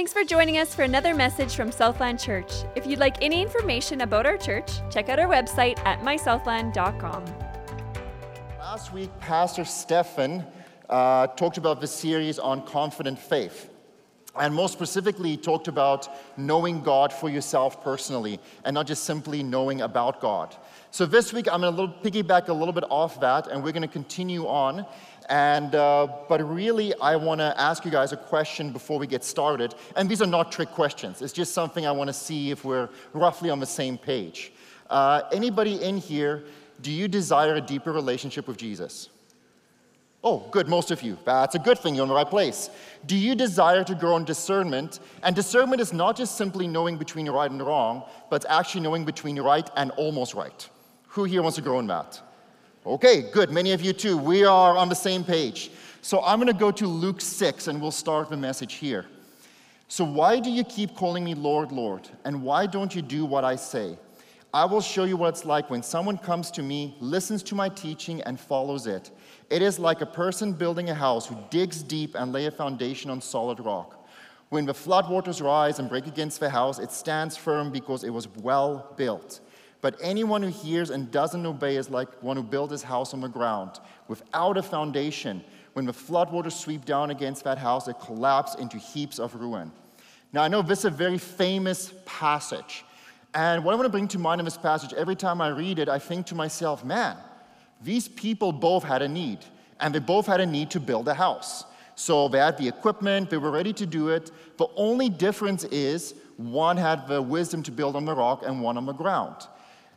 Thanks for joining us for another message from Southland Church. If you'd like any information about our church, check out our website at mysouthland.com. Last week, Pastor Stefan uh, talked about the series on confident faith. And more specifically, he talked about knowing God for yourself personally and not just simply knowing about God. So this week, I'm going to piggyback a little bit off that, and we're going to continue on. And, uh, but really, I want to ask you guys a question before we get started. And these are not trick questions. It's just something I want to see if we're roughly on the same page. Uh, anybody in here do you desire a deeper relationship with Jesus? Oh, good, most of you. That's a good thing, you're in the right place. Do you desire to grow in discernment? And discernment is not just simply knowing between right and wrong, but actually knowing between right and almost right. Who here wants to grow in that? Okay, good, many of you too. We are on the same page. So I'm going to go to Luke 6 and we'll start the message here. So, why do you keep calling me Lord, Lord? And why don't you do what I say? I will show you what it's like when someone comes to me, listens to my teaching, and follows it. It is like a person building a house who digs deep and lay a foundation on solid rock. When the floodwaters rise and break against the house, it stands firm because it was well built. But anyone who hears and doesn't obey is like one who built his house on the ground without a foundation. When the floodwaters sweep down against that house, it collapses into heaps of ruin. Now, I know this is a very famous passage. And what I want to bring to mind in this passage, every time I read it, I think to myself, man, these people both had a need, and they both had a need to build a house. So they had the equipment, they were ready to do it. The only difference is one had the wisdom to build on the rock and one on the ground.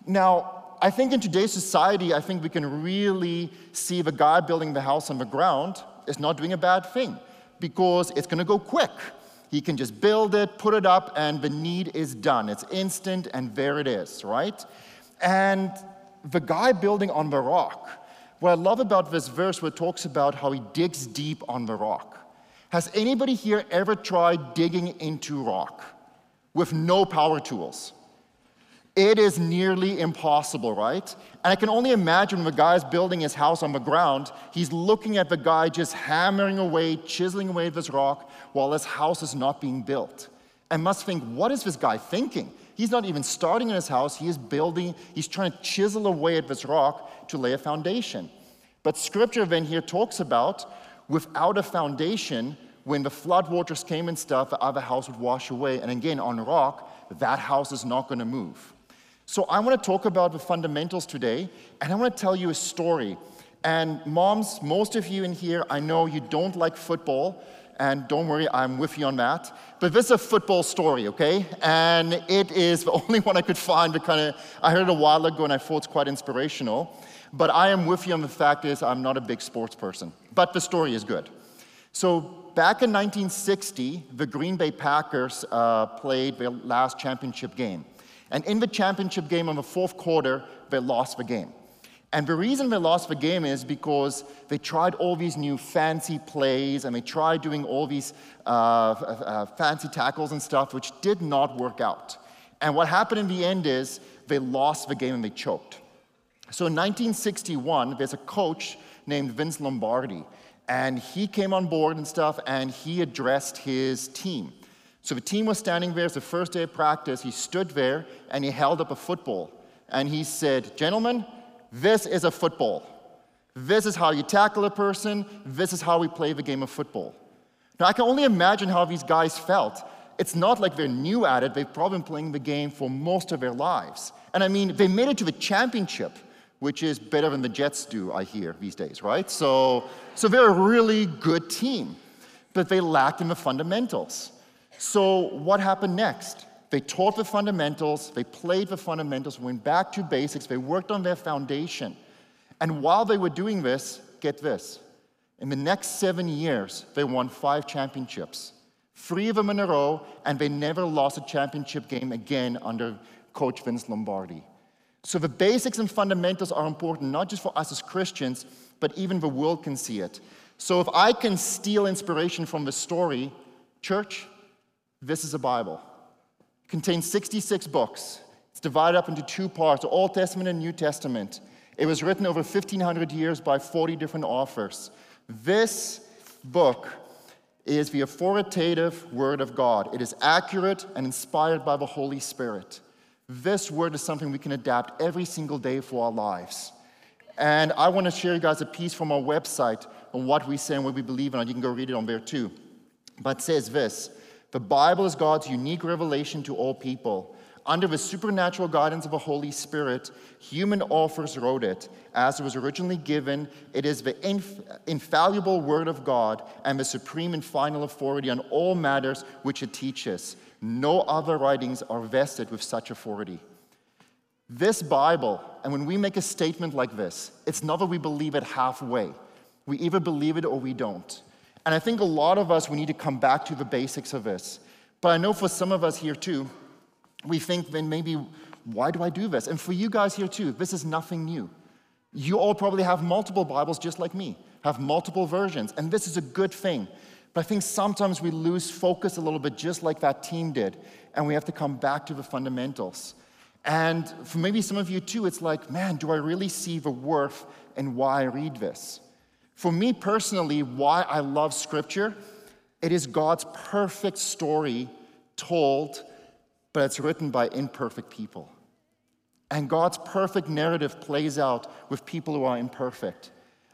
Now, I think in today's society, I think we can really see the guy building the house on the ground is not doing a bad thing because it's going to go quick. He can just build it, put it up, and the need is done. It's instant, and there it is, right? And the guy building on the rock, what I love about this verse where it talks about how he digs deep on the rock. Has anybody here ever tried digging into rock with no power tools? It is nearly impossible, right? And I can only imagine when the guy's building his house on the ground, he's looking at the guy just hammering away, chiseling away this rock while his house is not being built. And must think, what is this guy thinking? He's not even starting in his house, he is building, he's trying to chisel away at this rock to lay a foundation. But scripture then here talks about without a foundation, when the floodwaters came and stuff, the other house would wash away. And again, on rock, that house is not going to move. So, I want to talk about the fundamentals today, and I want to tell you a story. And, moms, most of you in here, I know you don't like football, and don't worry, I'm with you on that. But this is a football story, okay? And it is the only one I could find that kind of, I heard it a while ago and I thought it's quite inspirational. But I am with you on the fact is I'm not a big sports person. But the story is good. So back in 1960, the Green Bay Packers uh, played their last championship game. And in the championship game in the fourth quarter, they lost the game. And the reason they lost the game is because they tried all these new fancy plays and they tried doing all these uh, uh, fancy tackles and stuff, which did not work out. And what happened in the end is they lost the game and they choked. So in 1961, there's a coach named Vince Lombardi, and he came on board and stuff, and he addressed his team. So the team was standing there. It's the first day of practice. He stood there and he held up a football. And he said, Gentlemen, this is a football. This is how you tackle a person. This is how we play the game of football. Now, I can only imagine how these guys felt. It's not like they're new at it, they've probably been playing the game for most of their lives. And I mean, they made it to the championship, which is better than the Jets do, I hear, these days, right? So, so they're a really good team, but they lacked in the fundamentals. So, what happened next? They taught the fundamentals, they played the fundamentals, went back to basics, they worked on their foundation. And while they were doing this, get this in the next seven years, they won five championships, three of them in a row, and they never lost a championship game again under Coach Vince Lombardi. So the basics and fundamentals are important, not just for us as Christians, but even the world can see it. So if I can steal inspiration from the story, church, this is a Bible. It contains 66 books. It's divided up into two parts Old Testament and New Testament. It was written over 1,500 years by 40 different authors. This book is the authoritative Word of God. It is accurate and inspired by the Holy Spirit. This Word is something we can adapt every single day for our lives. And I want to share you guys a piece from our website on what we say and what we believe in. You can go read it on there too. But it says this The Bible is God's unique revelation to all people. Under the supernatural guidance of the Holy Spirit, human authors wrote it as it was originally given. It is the inf- infallible Word of God and the supreme and final authority on all matters which it teaches. No other writings are vested with such authority. This Bible, and when we make a statement like this, it's not that we believe it halfway. We either believe it or we don't. And I think a lot of us, we need to come back to the basics of this. But I know for some of us here too, we think then maybe, why do I do this? And for you guys here too, this is nothing new. You all probably have multiple Bibles just like me, have multiple versions, and this is a good thing. But I think sometimes we lose focus a little bit, just like that team did, and we have to come back to the fundamentals. And for maybe some of you too, it's like, man, do I really see the worth in why I read this? For me personally, why I love Scripture, it is God's perfect story told but it's written by imperfect people. And God's perfect narrative plays out with people who are imperfect.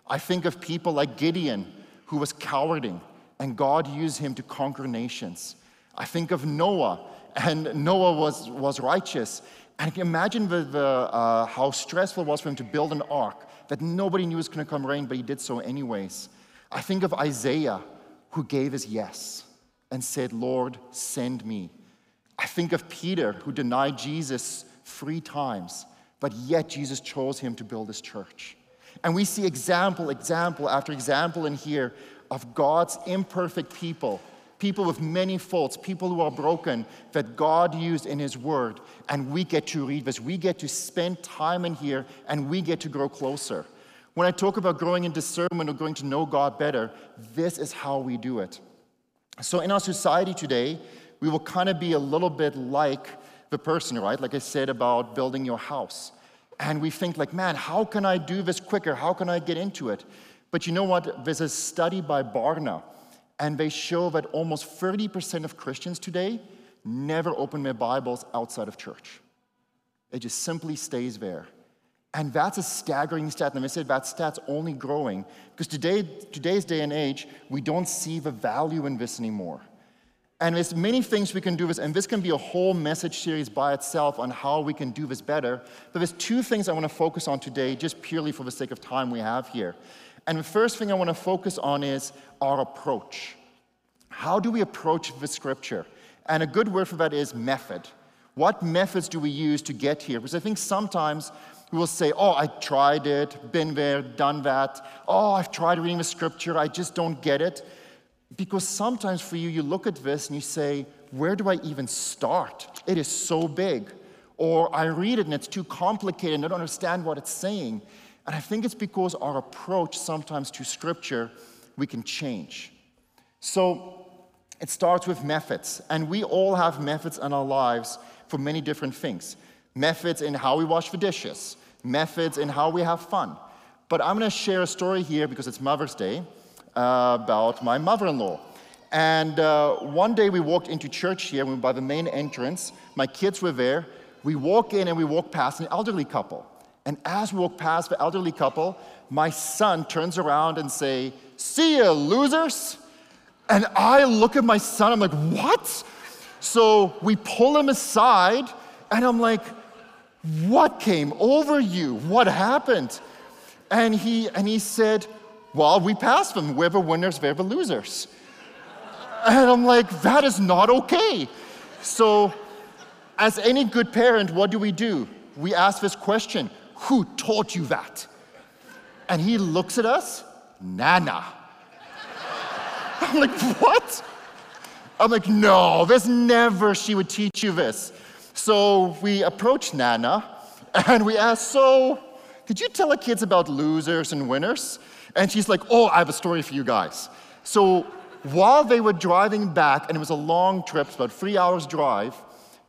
I think of people like Gideon, who was cowarding, and God used him to conquer nations. I think of Noah, and Noah was, was righteous. And imagine the, the, uh, how stressful it was for him to build an ark that nobody knew was going to come rain, but he did so anyways. I think of Isaiah, who gave his yes and said, Lord, send me. I think of Peter, who denied Jesus three times, but yet Jesus chose him to build his church. And we see example, example after example in here of God's imperfect people, people with many faults, people who are broken, that God used in His Word. And we get to read this. We get to spend time in here and we get to grow closer. When I talk about growing in discernment or going to know God better, this is how we do it. So, in our society today, we will kind of be a little bit like the person, right? Like I said about building your house. And we think like, man, how can I do this quicker? How can I get into it? But you know what? There's a study by Barna, and they show that almost 30% of Christians today never open their Bibles outside of church. It just simply stays there. And that's a staggering stat. And I said that stat's only growing because today, today's day and age, we don't see the value in this anymore. And there's many things we can do this, and this can be a whole message series by itself on how we can do this better. But there's two things I want to focus on today, just purely for the sake of time we have here. And the first thing I want to focus on is our approach. How do we approach the scripture? And a good word for that is method. What methods do we use to get here? Because I think sometimes we will say, Oh, I tried it, been there, done that. Oh, I've tried reading the scripture, I just don't get it. Because sometimes for you, you look at this and you say, Where do I even start? It is so big. Or I read it and it's too complicated and I don't understand what it's saying. And I think it's because our approach sometimes to scripture we can change. So it starts with methods. And we all have methods in our lives for many different things methods in how we wash the dishes, methods in how we have fun. But I'm going to share a story here because it's Mother's Day uh, about my mother in law. And uh, one day we walked into church here, we by the main entrance. My kids were there. We walk in and we walk past an elderly couple. And as we walk past the elderly couple, my son turns around and say, "See ya, losers!" And I look at my son. I'm like, "What?" So we pull him aside, and I'm like, "What came over you? What happened?" And he and he said, well, we passed them. We're the winners, we're the losers. And I'm like, that is not okay. So, as any good parent, what do we do? We ask this question Who taught you that? And he looks at us, Nana. I'm like, what? I'm like, no, there's never she would teach you this. So we approach Nana and we ask, so, did you tell the kids about losers and winners? And she's like, Oh, I have a story for you guys. So while they were driving back, and it was a long trip, about three hours drive,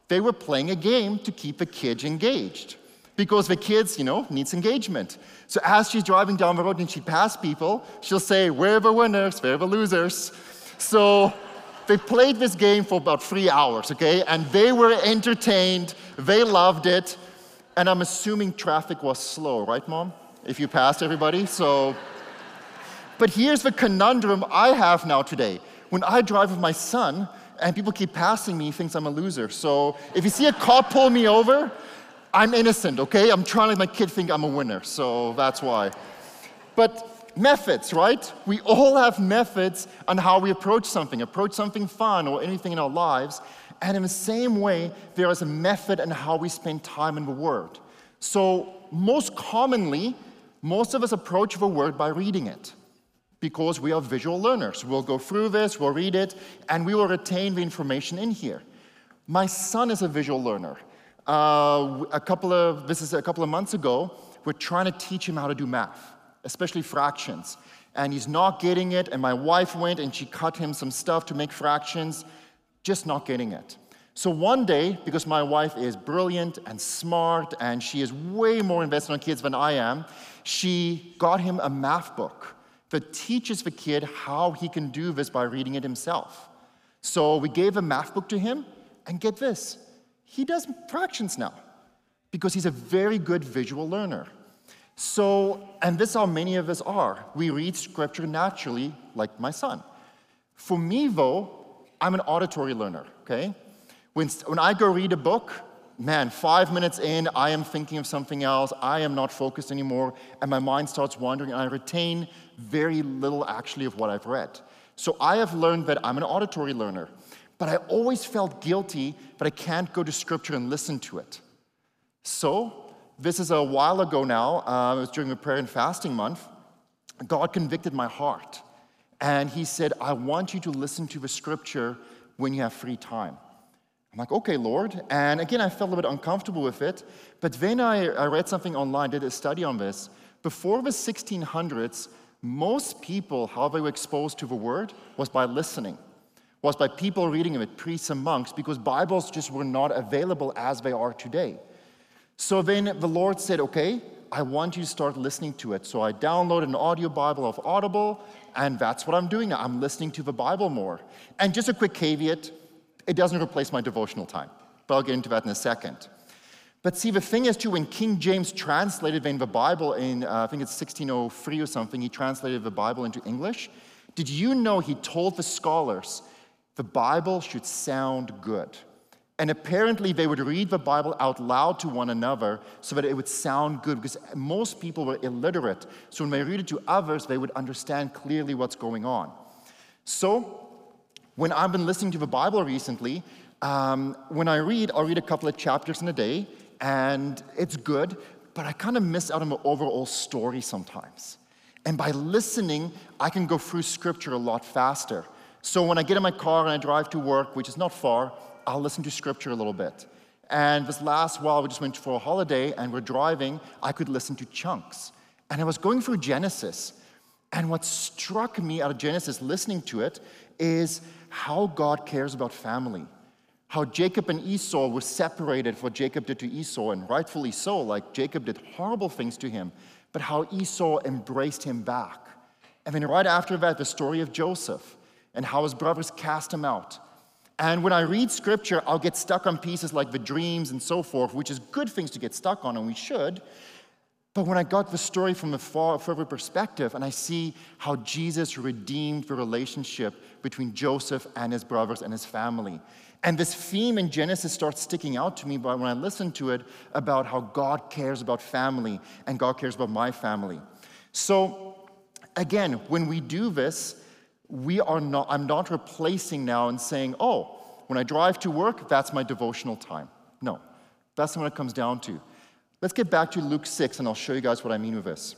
they were playing a game to keep the kids engaged. Because the kids, you know, needs engagement. So as she's driving down the road and she passes people, she'll say, We're the winners, we're the losers. So they played this game for about three hours, okay? And they were entertained, they loved it, and I'm assuming traffic was slow, right, Mom? If you passed everybody, so. But here's the conundrum I have now today. When I drive with my son, and people keep passing me, he thinks I'm a loser. So if you see a cop pull me over, I'm innocent, okay? I'm trying to make my kid think I'm a winner, so that's why. But methods, right? We all have methods on how we approach something, approach something fun or anything in our lives. And in the same way, there is a method in how we spend time in the Word. So, most commonly, most of us approach the Word by reading it because we are visual learners. We'll go through this, we'll read it, and we will retain the information in here. My son is a visual learner. Uh, a couple of, this is a couple of months ago, we're trying to teach him how to do math, especially fractions. And he's not getting it, and my wife went and she cut him some stuff to make fractions, just not getting it. So one day, because my wife is brilliant and smart and she is way more invested on kids than I am, she got him a math book that teaches the kid how he can do this by reading it himself. So we gave a math book to him, and get this, he does fractions now because he's a very good visual learner. So, and this is how many of us are. We read scripture naturally, like my son. For me, though, I'm an auditory learner, okay? When, when I go read a book, man, five minutes in, I am thinking of something else. I am not focused anymore, and my mind starts wandering, and I retain very little actually of what I've read. So I have learned that I'm an auditory learner, but I always felt guilty but I can't go to scripture and listen to it. So, this is a while ago now, uh, it was during the prayer and fasting month. God convicted my heart, and He said, I want you to listen to the scripture when you have free time. I'm like, okay, Lord. And again, I felt a bit uncomfortable with it. But then I, I read something online, did a study on this. Before the 1600s, most people, how they were exposed to the word, was by listening, was by people reading it, priests and monks, because Bibles just were not available as they are today. So then the Lord said, okay, I want you to start listening to it. So I downloaded an audio Bible of Audible, and that's what I'm doing now. I'm listening to the Bible more. And just a quick caveat it doesn't replace my devotional time, but I'll get into that in a second. But see, the thing is, too, when King James translated the Bible in, uh, I think it's 1603 or something, he translated the Bible into English. Did you know he told the scholars the Bible should sound good? And apparently, they would read the Bible out loud to one another so that it would sound good because most people were illiterate. So when they read it to others, they would understand clearly what's going on. So when I've been listening to the Bible recently, um, when I read, I'll read a couple of chapters in a day, and it's good, but I kind of miss out on the overall story sometimes. And by listening, I can go through scripture a lot faster. So when I get in my car and I drive to work, which is not far, I'll listen to scripture a little bit. And this last while, we just went for a holiday and we're driving, I could listen to chunks. And I was going through Genesis. And what struck me out of Genesis, listening to it, is how God cares about family. How Jacob and Esau were separated for what Jacob did to Esau, and rightfully so, like Jacob did horrible things to him, but how Esau embraced him back. And then right after that, the story of Joseph and how his brothers cast him out. And when I read scripture, I'll get stuck on pieces like the dreams and so forth, which is good things to get stuck on, and we should. But when I got the story from a far, further perspective and I see how Jesus redeemed the relationship between Joseph and his brothers and his family, and this theme in Genesis starts sticking out to me But when I listen to it about how God cares about family and God cares about my family. So, again, when we do this, we are not, I'm not replacing now and saying, oh, when I drive to work, that's my devotional time. No, that's not what it comes down to. Let's get back to Luke 6, and I'll show you guys what I mean with this.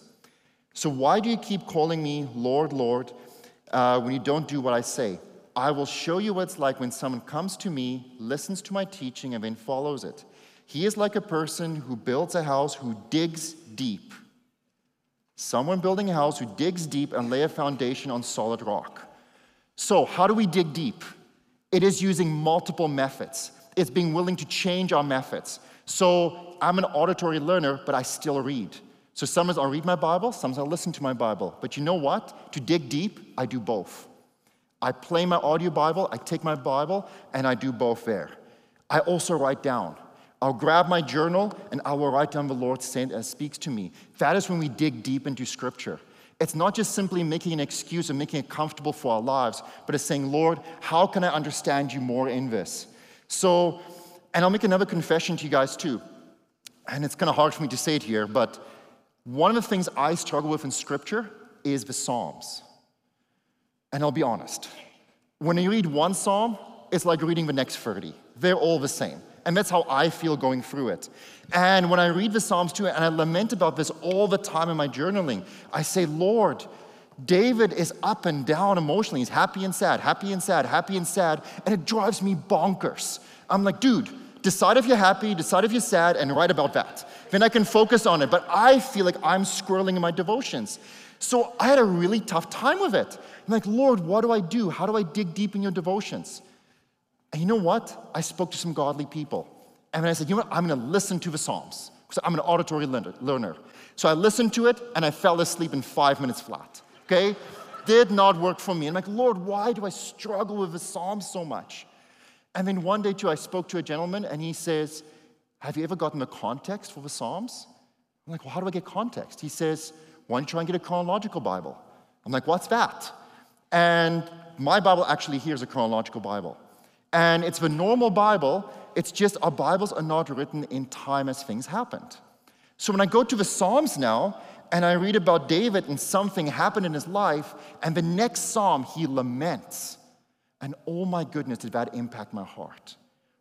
So, why do you keep calling me Lord, Lord, uh, when you don't do what I say? I will show you what it's like when someone comes to me, listens to my teaching, and then follows it. He is like a person who builds a house who digs deep. Someone building a house who digs deep and lay a foundation on solid rock. So, how do we dig deep? It is using multiple methods. It's being willing to change our methods. So I'm an auditory learner, but I still read. So sometimes I'll read my Bible, sometimes I'll listen to my Bible. But you know what? To dig deep, I do both. I play my audio Bible, I take my Bible, and I do both there. I also write down. I'll grab my journal and I will write down the Lord speaks to me. That is when we dig deep into Scripture. It's not just simply making an excuse and making it comfortable for our lives, but it's saying, Lord, how can I understand you more in this? So, and I'll make another confession to you guys too. And it's kind of hard for me to say it here, but one of the things I struggle with in Scripture is the Psalms. And I'll be honest. When you read one Psalm, it's like reading the next 30. They're all the same. And that's how I feel going through it. And when I read the Psalms too, and I lament about this all the time in my journaling, I say, Lord, David is up and down emotionally. He's happy and sad, happy and sad, happy and sad, and it drives me bonkers. I'm like, dude, decide if you're happy, decide if you're sad, and write about that. Then I can focus on it. But I feel like I'm squirreling in my devotions. So I had a really tough time with it. I'm like, Lord, what do I do? How do I dig deep in your devotions? And you know what? I spoke to some godly people. And I said, you know what? I'm going to listen to the Psalms because I'm an auditory learner. So I listened to it and I fell asleep in five minutes flat. Okay? Did not work for me. I'm like, Lord, why do I struggle with the Psalms so much? And then one day, too, I spoke to a gentleman and he says, Have you ever gotten the context for the Psalms? I'm like, Well, how do I get context? He says, Why don't you try and get a chronological Bible? I'm like, What's that? And my Bible actually here is a chronological Bible. And it's the normal Bible, it's just our Bibles are not written in time as things happened. So when I go to the Psalms now, and I read about David and something happened in his life, and the next psalm he laments. And oh my goodness, did that impact my heart.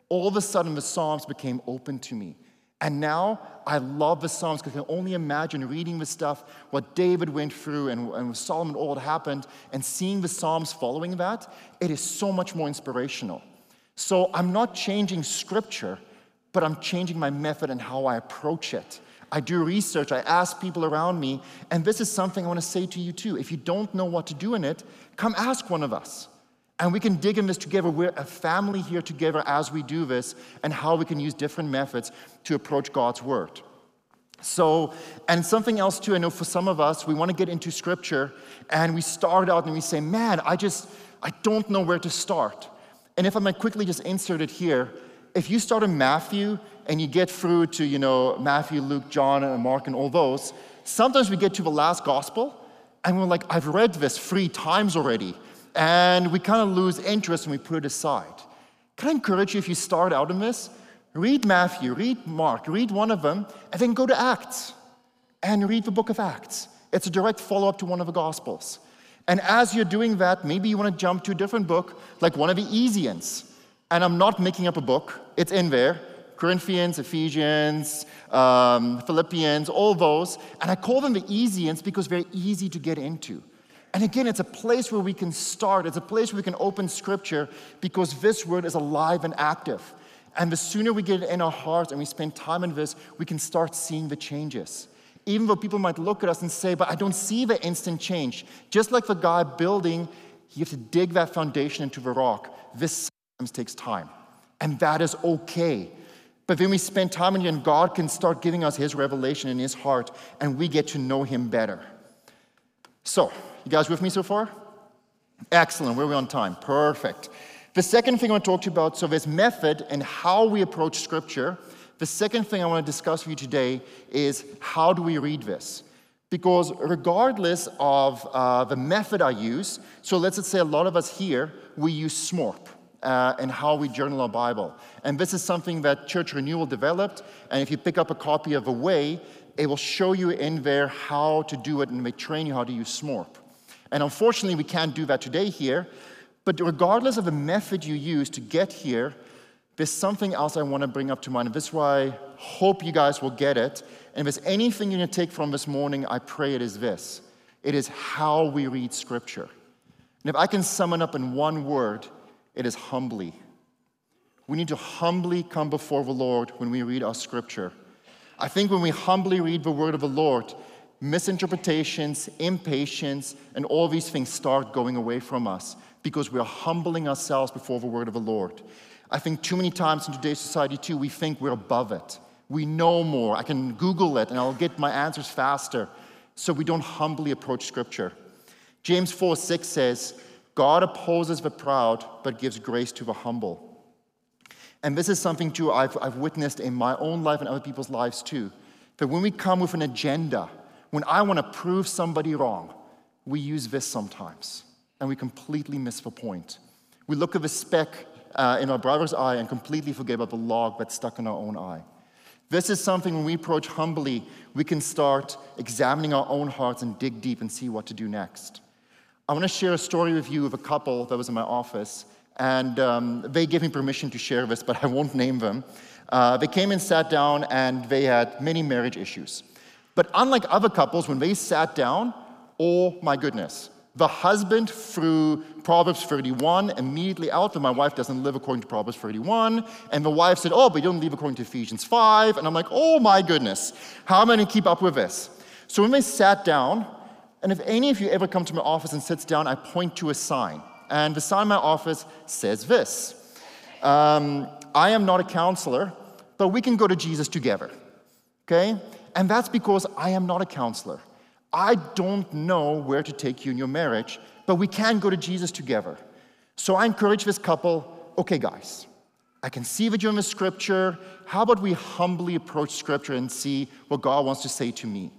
All of a sudden, the Psalms became open to me. And now I love the Psalms because I can only imagine reading the stuff, what David went through and, and Solomon, all that happened, and seeing the Psalms following that. It is so much more inspirational. So I'm not changing scripture, but I'm changing my method and how I approach it. I do research, I ask people around me, and this is something I want to say to you too. If you don't know what to do in it, come ask one of us. And we can dig in this together. We're a family here together as we do this, and how we can use different methods to approach God's Word. So, and something else too, I know for some of us, we want to get into Scripture, and we start out and we say, man, I just, I don't know where to start. And if I might quickly just insert it here, if you start in Matthew and you get through to, you know, Matthew, Luke, John, and Mark, and all those, sometimes we get to the last gospel and we're like, I've read this three times already. And we kind of lose interest and we put it aside. Can I encourage you if you start out in this? Read Matthew, read Mark, read one of them, and then go to Acts and read the book of Acts. It's a direct follow up to one of the Gospels. And as you're doing that, maybe you want to jump to a different book, like one of the Essenes. And I'm not making up a book, it's in there Corinthians, Ephesians, um, Philippians, all those. And I call them the Essenes because they're easy to get into. And again, it's a place where we can start, it's a place where we can open scripture because this word is alive and active. And the sooner we get it in our hearts and we spend time in this, we can start seeing the changes. Even though people might look at us and say, but I don't see the instant change. Just like the guy building, you have to dig that foundation into the rock. This sometimes takes time. And that is okay. But then we spend time in it, and God can start giving us His revelation in His heart, and we get to know Him better. So, you guys with me so far? Excellent. Where are we on time? Perfect. The second thing I want to talk to you about so, there's method and how we approach Scripture. The second thing I want to discuss with you today is how do we read this? Because regardless of uh, the method I use, so let's just say a lot of us here, we use SMORP. Uh, and how we journal our Bible. And this is something that Church Renewal developed. And if you pick up a copy of Away, it will show you in there how to do it and they train you how to use SMORP. And unfortunately, we can't do that today here. But regardless of the method you use to get here, there's something else I want to bring up to mind. This is why I hope you guys will get it. And if there's anything you're going to take from this morning, I pray it is this it is how we read Scripture. And if I can sum it up in one word, it is humbly. We need to humbly come before the Lord when we read our Scripture. I think when we humbly read the Word of the Lord, misinterpretations, impatience, and all these things start going away from us because we are humbling ourselves before the Word of the Lord. I think too many times in today's society, too, we think we're above it. We know more. I can Google it and I'll get my answers faster. So we don't humbly approach Scripture. James 4 6 says, God opposes the proud, but gives grace to the humble. And this is something, too, I've, I've witnessed in my own life and other people's lives, too. That when we come with an agenda, when I want to prove somebody wrong, we use this sometimes, and we completely miss the point. We look at the speck uh, in our brother's eye and completely forget about the log that's stuck in our own eye. This is something when we approach humbly, we can start examining our own hearts and dig deep and see what to do next. I want to share a story with you of a couple that was in my office, and um, they gave me permission to share this, but I won't name them. Uh, they came and sat down, and they had many marriage issues. But unlike other couples, when they sat down, oh my goodness, the husband threw Proverbs 31 immediately out that my wife doesn't live according to Proverbs 31. And the wife said, Oh, but you don't live according to Ephesians 5. And I'm like, Oh my goodness, how am I going to keep up with this? So when they sat down, and if any of you ever come to my office and sits down, I point to a sign. And the sign in my office says this um, I am not a counselor, but we can go to Jesus together. Okay? And that's because I am not a counselor. I don't know where to take you in your marriage, but we can go to Jesus together. So I encourage this couple okay, guys, I can see that you're in the scripture. How about we humbly approach scripture and see what God wants to say to me?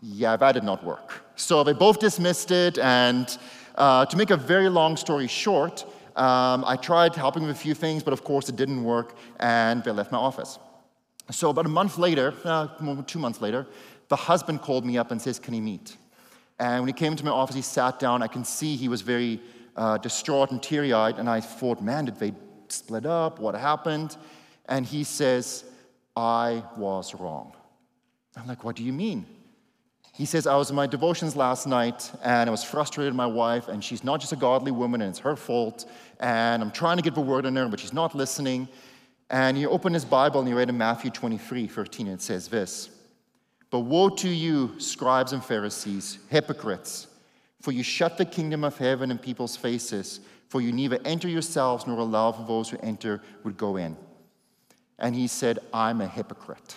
Yeah, that did not work. So they both dismissed it, and uh, to make a very long story short, um, I tried helping with a few things, but of course it didn't work, and they left my office. So about a month later, uh, two months later, the husband called me up and says, Can he meet? And when he came into my office, he sat down. I can see he was very uh, distraught and teary eyed. And I thought, Man, did they split up? What happened? And he says, I was wrong. I'm like, What do you mean? He says, I was in my devotions last night and I was frustrated with my wife, and she's not just a godly woman and it's her fault. And I'm trying to get the word in her, but she's not listening. And he opened his Bible and he read in Matthew 23 13, and it says this but woe to you, scribes and Pharisees, hypocrites, for you shut the kingdom of heaven in people's faces, for you neither enter yourselves nor allow for those who enter would go in. And he said, I'm a hypocrite.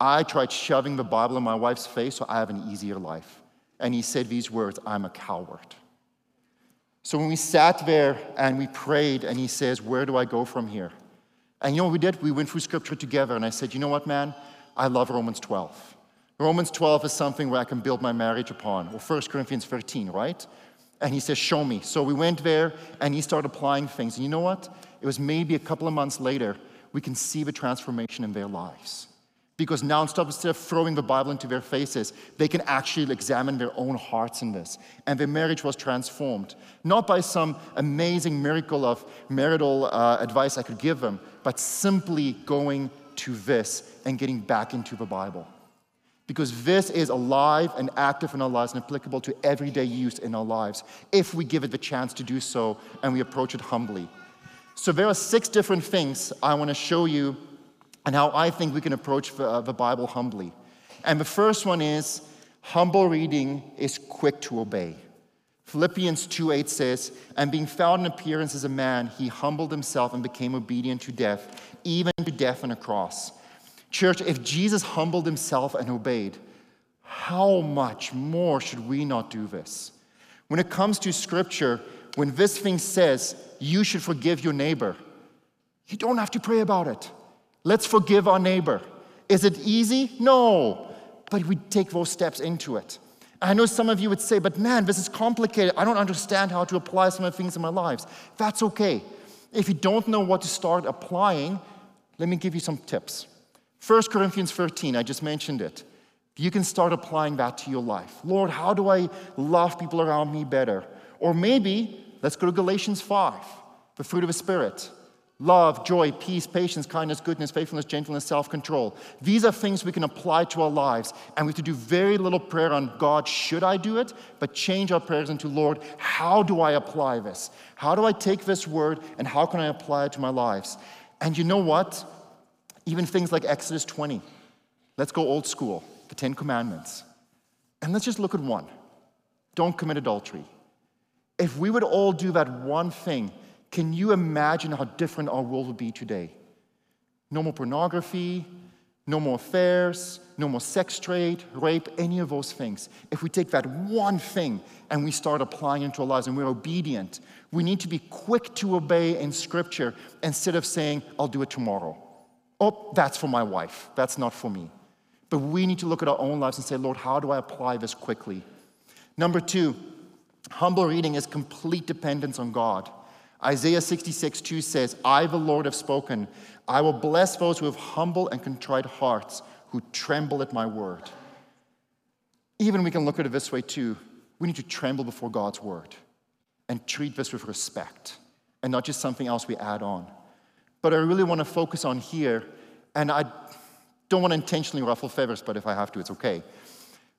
I tried shoving the Bible in my wife's face so I have an easier life. And he said these words I'm a coward. So when we sat there and we prayed, and he says, Where do I go from here? And you know what we did? We went through scripture together, and I said, You know what, man? I love Romans 12. Romans 12 is something where I can build my marriage upon, or 1 Corinthians 13, right? And he says, Show me. So we went there and he started applying things. And you know what? It was maybe a couple of months later, we can see the transformation in their lives. Because now, instead of throwing the Bible into their faces, they can actually examine their own hearts in this. And their marriage was transformed. Not by some amazing miracle of marital uh, advice I could give them, but simply going to this and getting back into the Bible because this is alive and active in our lives and applicable to everyday use in our lives if we give it the chance to do so and we approach it humbly. So, there are six different things I want to show you and how I think we can approach the, uh, the Bible humbly. And the first one is humble reading is quick to obey. Philippians 2:8 says, And being found in appearance as a man, he humbled himself and became obedient to death, even to death on a cross. Church, if Jesus humbled himself and obeyed, how much more should we not do this? When it comes to scripture, when this thing says you should forgive your neighbor, you don't have to pray about it. Let's forgive our neighbor. Is it easy? No. But we take those steps into it. I know some of you would say, but man, this is complicated. I don't understand how to apply some of the things in my lives. That's okay. If you don't know what to start applying, let me give you some tips. 1 Corinthians 13, I just mentioned it. You can start applying that to your life. Lord, how do I love people around me better? Or maybe, let's go to Galatians 5, the fruit of the Spirit love, joy, peace, patience, kindness, goodness, faithfulness, gentleness, self control. These are things we can apply to our lives, and we have to do very little prayer on God, should I do it? But change our prayers into Lord, how do I apply this? How do I take this word, and how can I apply it to my lives? And you know what? Even things like Exodus 20. Let's go old school, the Ten Commandments. And let's just look at one don't commit adultery. If we would all do that one thing, can you imagine how different our world would be today? No more pornography, No more affairs, no more sex trade, rape, any of those things. If we take that one thing and we start applying into our lives and we're obedient, we need to be quick to obey in Scripture instead of saying, I'll do it tomorrow. Oh, that's for my wife. That's not for me. But we need to look at our own lives and say, Lord, how do I apply this quickly? Number two, humble reading is complete dependence on God. Isaiah 66, 2 says, I, the Lord, have spoken. I will bless those who have humble and contrite hearts, who tremble at my word. Even we can look at it this way too. We need to tremble before God's word and treat this with respect and not just something else we add on. But I really want to focus on here, and I don't want to intentionally ruffle feathers, but if I have to, it's okay.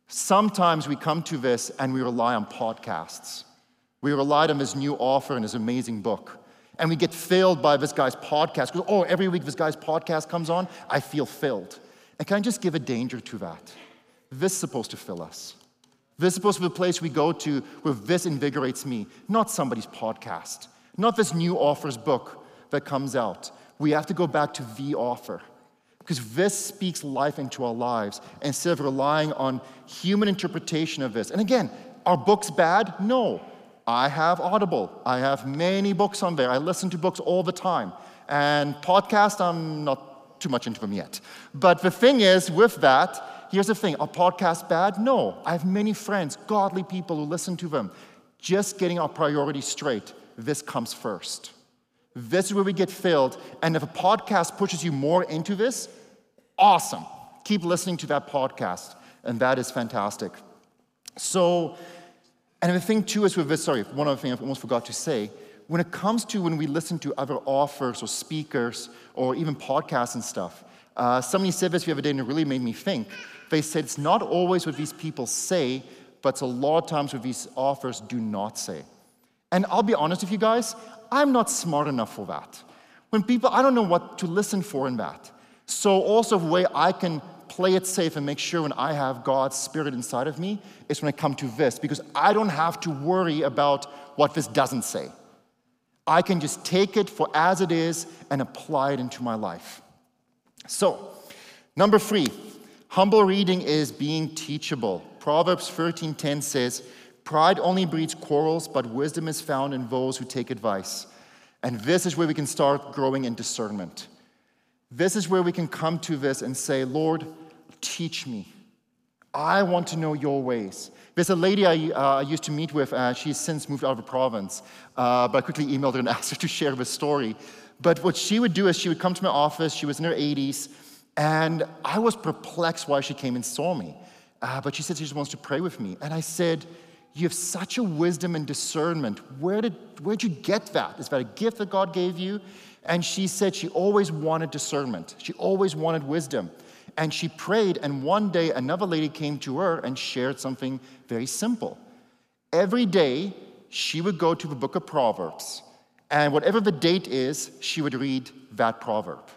Sometimes we come to this and we rely on podcasts. We relied on this new author and his amazing book. And we get filled by this guy's podcast. Because, oh, every week this guy's podcast comes on, I feel filled. And can I just give a danger to that? This is supposed to fill us. This is supposed to be the place we go to where this invigorates me, not somebody's podcast, not this new author's book that comes out. We have to go back to the offer because this speaks life into our lives instead of relying on human interpretation of this. And again, are books bad? No. I have Audible. I have many books on there. I listen to books all the time. And podcast, I'm not too much into them yet. But the thing is, with that, here's the thing are podcasts bad? No. I have many friends, godly people who listen to them. Just getting our priorities straight. This comes first. This is where we get filled. And if a podcast pushes you more into this, awesome. Keep listening to that podcast. And that is fantastic. So, and the thing too is with this, sorry, one other thing I almost forgot to say. When it comes to when we listen to other authors or speakers or even podcasts and stuff, uh, somebody said this the other day and it really made me think. They said it's not always what these people say, but it's a lot of times what these authors do not say. And I'll be honest with you guys, I'm not smart enough for that. When people, I don't know what to listen for in that. So, also, the way I can play it safe and make sure when I have God's Spirit inside of me is when I come to this, because I don't have to worry about what this doesn't say. I can just take it for as it is and apply it into my life. So, number three, humble reading is being teachable. Proverbs 13:10 says, "Pride only breeds quarrels, but wisdom is found in those who take advice." And this is where we can start growing in discernment. This is where we can come to this and say, Lord, teach me. I want to know your ways. There's a lady I uh, used to meet with. Uh, she's since moved out of the province, uh, but I quickly emailed her and asked her to share the story. But what she would do is she would come to my office. She was in her 80s, and I was perplexed why she came and saw me. Uh, but she said she just wants to pray with me. And I said, You have such a wisdom and discernment. Where did, where'd you get that? Is that a gift that God gave you? And she said she always wanted discernment, she always wanted wisdom. And she prayed, and one day another lady came to her and shared something very simple. Every day, she would go to the book of Proverbs, and whatever the date is, she would read that proverb.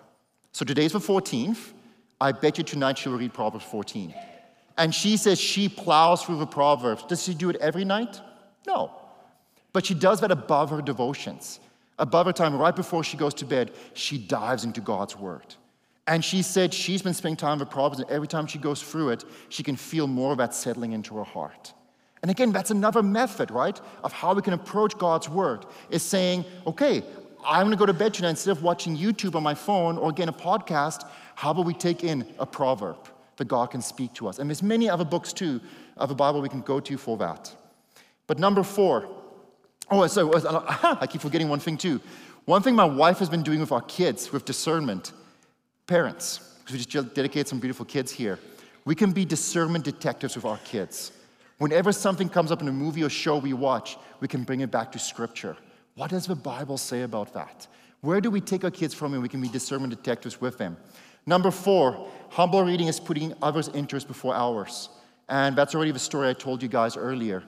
So today's the 14th. I bet you tonight she will read Proverbs 14. And she says she plows through the Proverbs. Does she do it every night? No. But she does that above her devotions. Above her time, right before she goes to bed, she dives into God's Word. And she said she's been spending time with Proverbs, and every time she goes through it, she can feel more of that settling into her heart. And again, that's another method, right, of how we can approach God's Word, is saying, okay, I'm to go to bed tonight instead of watching YouTube on my phone or again a podcast. How about we take in a proverb that God can speak to us? And there's many other books too of the Bible we can go to for that. But number four, oh, so I keep forgetting one thing too. One thing my wife has been doing with our kids, with discernment, Parents, because we just dedicate some beautiful kids here, we can be discernment detectives with our kids. Whenever something comes up in a movie or show we watch, we can bring it back to Scripture. What does the Bible say about that? Where do we take our kids from and we can be discernment detectives with them? Number four, humble reading is putting others' interests before ours. And that's already the story I told you guys earlier.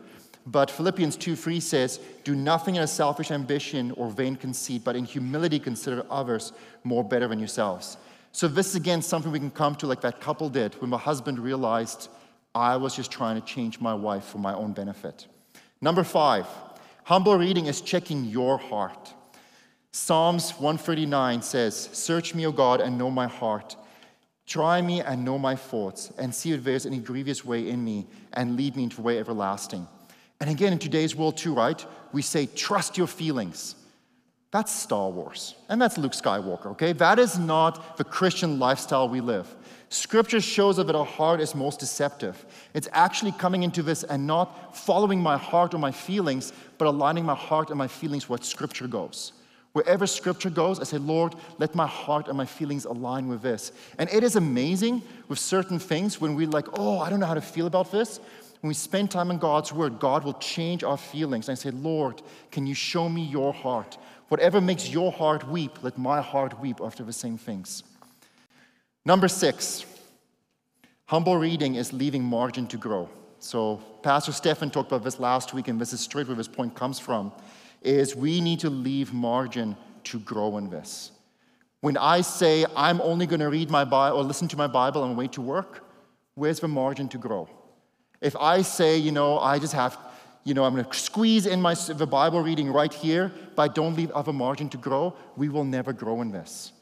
But Philippians 2 3 says, Do nothing in a selfish ambition or vain conceit, but in humility consider others more better than yourselves. So, this is again something we can come to like that couple did when my husband realized I was just trying to change my wife for my own benefit. Number five, humble reading is checking your heart. Psalms 139 says, Search me, O God, and know my heart. Try me and know my thoughts, and see if there's any grievous way in me, and lead me into way everlasting. And again, in today's world, too, right? We say, trust your feelings. That's Star Wars, and that's Luke Skywalker, okay? That is not the Christian lifestyle we live. Scripture shows us that our heart is most deceptive. It's actually coming into this and not following my heart or my feelings, but aligning my heart and my feelings where Scripture goes. Wherever Scripture goes, I say, Lord, let my heart and my feelings align with this. And it is amazing with certain things when we're like, oh, I don't know how to feel about this. When we spend time in God's Word, God will change our feelings. And I say, Lord, can you show me your heart? Whatever makes your heart weep, let my heart weep after the same things. Number six, humble reading is leaving margin to grow. So, Pastor Stefan talked about this last week, and this is straight where this point comes from, is we need to leave margin to grow in this. When I say I'm only going to read my Bible or listen to my Bible on the way to work, where's the margin to grow? If I say, you know, I just have, you know, I'm going to squeeze in my the Bible reading right here, but I don't leave other margin to grow, we will never grow in this.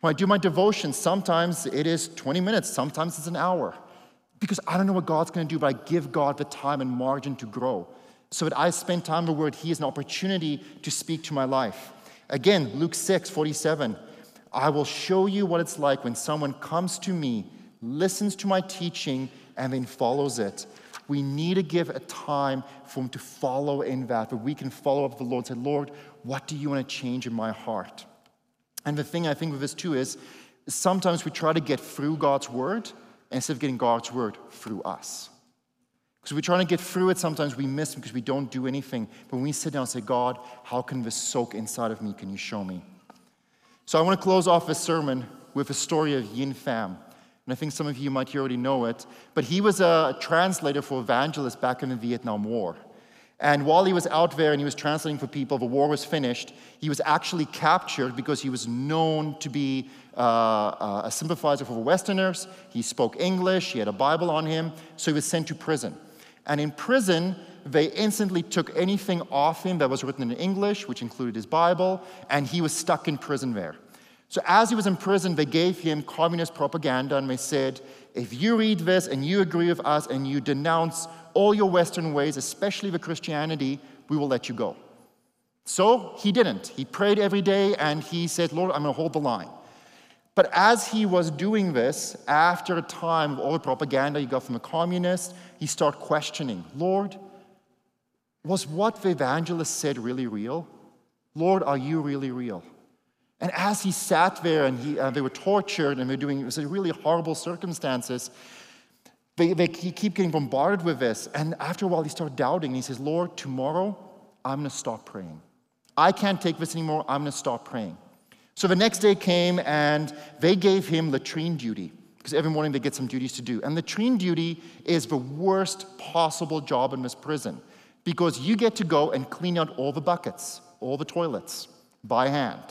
When I do my devotion, sometimes it is 20 minutes, sometimes it's an hour. Because I don't know what God's going to do, but I give God the time and margin to grow. So that I spend time in the Word, He has an opportunity to speak to my life. Again, Luke 6 47. I will show you what it's like when someone comes to me, listens to my teaching, and then follows it. We need to give a time for him to follow in that, but we can follow up with the Lord and say, Lord, what do you want to change in my heart? And the thing I think with this too is sometimes we try to get through God's word instead of getting God's word through us. Because we're trying to get through it, sometimes we miss because we don't do anything. But when we sit down and say, God, how can this soak inside of me? Can you show me? So I want to close off this sermon with a story of Yin Pham. And I think some of you might already know it. But he was a translator for evangelists back in the Vietnam War. And while he was out there and he was translating for people, the war was finished. He was actually captured because he was known to be uh, uh, a sympathizer for the Westerners. He spoke English, he had a Bible on him, so he was sent to prison. And in prison, they instantly took anything off him that was written in English, which included his Bible, and he was stuck in prison there. So, as he was in prison, they gave him communist propaganda and they said, if you read this and you agree with us and you denounce all your Western ways, especially the Christianity, we will let you go. So he didn't. He prayed every day and he said, Lord, I'm going to hold the line. But as he was doing this, after a time of all the propaganda he got from the communists, he started questioning Lord, was what the evangelist said really real? Lord, are you really real? And as he sat there and he, uh, they were tortured and they were doing it was really horrible circumstances, they, they keep getting bombarded with this. And after a while, he started doubting. He says, Lord, tomorrow I'm going to stop praying. I can't take this anymore. I'm going to stop praying. So the next day came and they gave him latrine duty because every morning they get some duties to do. And latrine duty is the worst possible job in this prison because you get to go and clean out all the buckets, all the toilets by hand.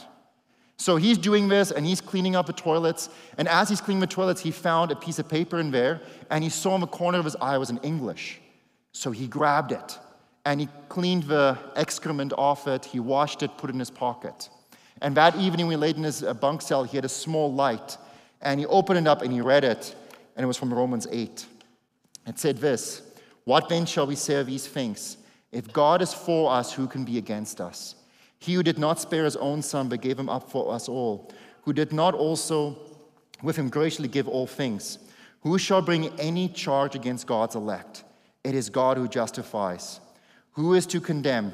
So he's doing this and he's cleaning up the toilets. And as he's cleaning the toilets, he found a piece of paper in there and he saw in the corner of his eye was in English. So he grabbed it and he cleaned the excrement off it. He washed it, put it in his pocket. And that evening, he laid in his uh, bunk cell, he had a small light and he opened it up and he read it. And it was from Romans 8. It said this What then shall we say of these things? If God is for us, who can be against us? He who did not spare his own son, but gave him up for us all, who did not also with him graciously give all things, who shall bring any charge against God's elect? It is God who justifies. Who is to condemn?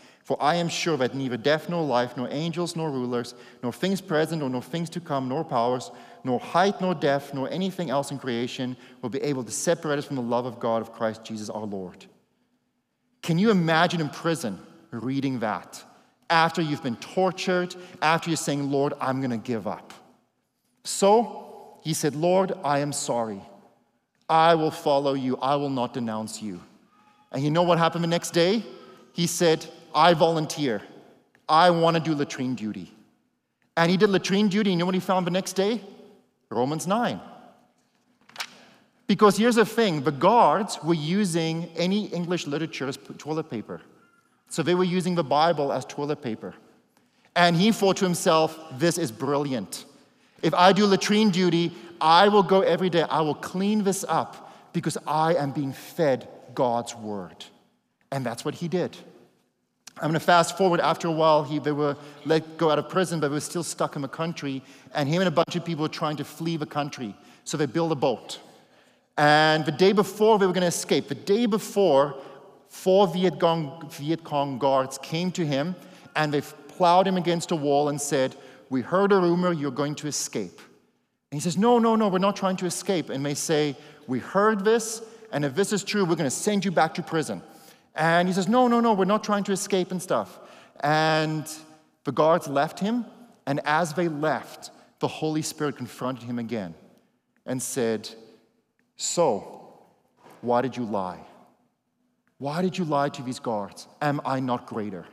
For I am sure that neither death nor life, nor angels nor rulers, nor things present or nor things to come, nor powers, nor height nor depth, nor anything else in creation will be able to separate us from the love of God of Christ Jesus our Lord. Can you imagine in prison reading that? after you've been tortured, after you're saying, Lord, I'm going to give up. So he said, Lord, I am sorry. I will follow you. I will not denounce you. And you know what happened the next day? He said, I volunteer. I want to do latrine duty. And he did latrine duty. You know what he found the next day? Romans 9. Because here's the thing the guards were using any English literature as toilet paper. So they were using the Bible as toilet paper. And he thought to himself, this is brilliant. If I do latrine duty, I will go every day, I will clean this up because I am being fed God's word. And that's what he did. I'm going to fast forward. After a while, he, they were let go out of prison, but they were still stuck in the country. And him and a bunch of people were trying to flee the country. So they built a boat. And the day before they were going to escape, the day before, four Viet Cong, Viet Cong guards came to him and they plowed him against a wall and said, We heard a rumor you're going to escape. And he says, No, no, no, we're not trying to escape. And they say, We heard this, and if this is true, we're going to send you back to prison. And he says, No, no, no, we're not trying to escape and stuff. And the guards left him, and as they left, the Holy Spirit confronted him again and said, So, why did you lie? Why did you lie to these guards? Am I not greater?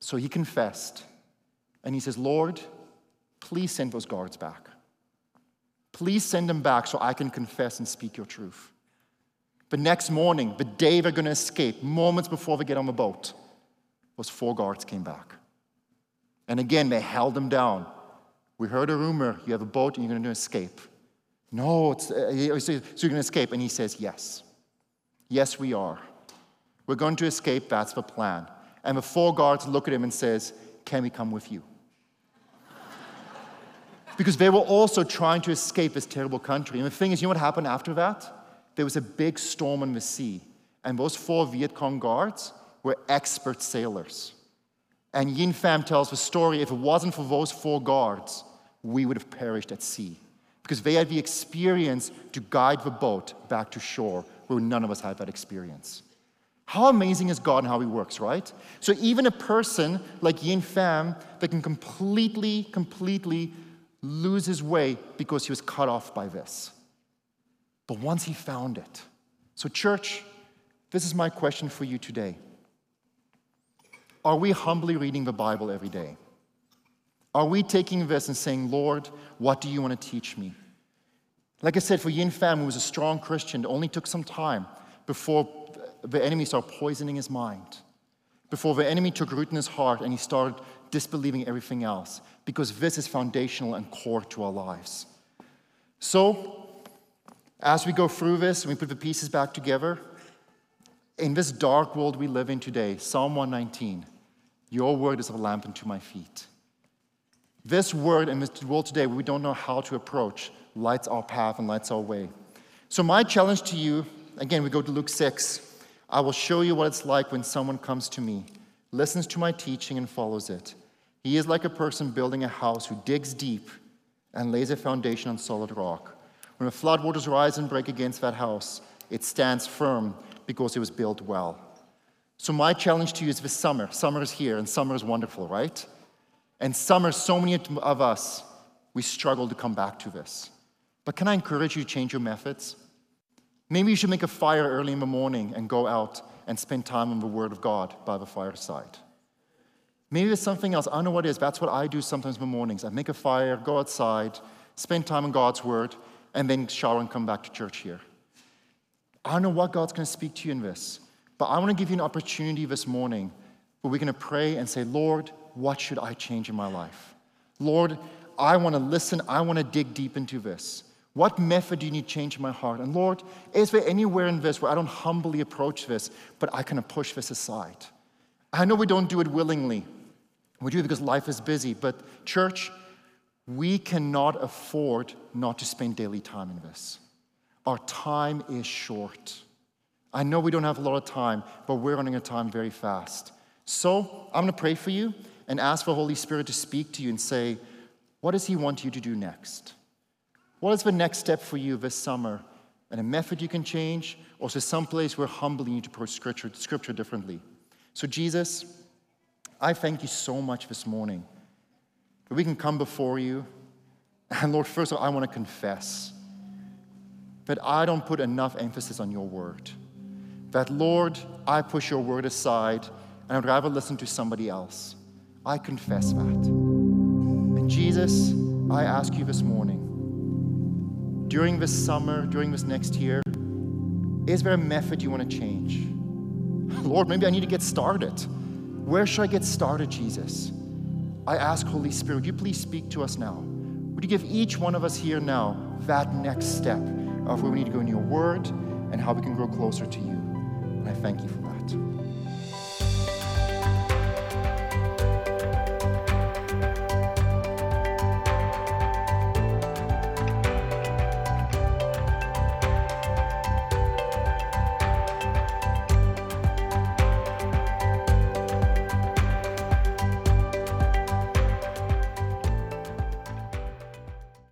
So he confessed, and he says, Lord, please send those guards back. Please send them back so I can confess and speak your truth. The next morning, the day they're going to escape, moments before they get on the boat, those four guards came back. And again, they held them down. We heard a rumor you have a boat and you're going to escape. No, it's, uh, so you're going to escape. And he says, Yes. Yes, we are. We're going to escape. That's the plan. And the four guards look at him and says, Can we come with you? because they were also trying to escape this terrible country. And the thing is, you know what happened after that? There was a big storm in the sea. And those four Viet Cong guards were expert sailors. And Yin Pham tells the story if it wasn't for those four guards, we would have perished at sea. Because they had the experience to guide the boat back to shore, where none of us had that experience. How amazing is God and how He works, right? So even a person like Yin Pham that can completely, completely lose his way because he was cut off by this. But once he found it. So, church, this is my question for you today. Are we humbly reading the Bible every day? Are we taking this and saying, Lord, what do you want to teach me? Like I said, for Yin Pham, who was a strong Christian, it only took some time before the enemy started poisoning his mind, before the enemy took root in his heart and he started disbelieving everything else, because this is foundational and core to our lives. So, as we go through this and we put the pieces back together, in this dark world we live in today, Psalm 119, your word is a lamp unto my feet. This word in this world today, we don't know how to approach, lights our path and lights our way. So, my challenge to you again, we go to Luke 6. I will show you what it's like when someone comes to me, listens to my teaching, and follows it. He is like a person building a house who digs deep and lays a foundation on solid rock. When the floodwaters rise and break against that house, it stands firm because it was built well. So, my challenge to you is this summer. Summer is here, and summer is wonderful, right? And summer, so many of us, we struggle to come back to this. But can I encourage you to change your methods? Maybe you should make a fire early in the morning and go out and spend time in the Word of God by the fireside. Maybe there's something else. I don't know what it is. That's what I do sometimes in the mornings. I make a fire, go outside, spend time in God's Word, and then shower and come back to church here. I don't know what God's going to speak to you in this, but I want to give you an opportunity this morning where we're going to pray and say, Lord, what should I change in my life? Lord, I want to listen. I want to dig deep into this. What method do you need to change in my heart? And Lord, is there anywhere in this where I don't humbly approach this, but I kind of push this aside? I know we don't do it willingly. We do it because life is busy. But, church, we cannot afford not to spend daily time in this. Our time is short. I know we don't have a lot of time, but we're running out of time very fast. So, I'm going to pray for you and ask for Holy Spirit to speak to you and say, what does He want you to do next? What is the next step for you this summer? And a method you can change, or there some place where humbly you to approach scripture, scripture differently? So, Jesus, I thank you so much this morning that we can come before you. And Lord, first of all, I want to confess that I don't put enough emphasis on your word. That, Lord, I push your word aside and I'd rather listen to somebody else. I confess that. And Jesus, I ask you this morning, during this summer, during this next year, is there a method you want to change? Lord, maybe I need to get started. Where should I get started, Jesus? I ask, Holy Spirit, would you please speak to us now? Would you give each one of us here now that next step of where we need to go in your word and how we can grow closer to you? And I thank you for that.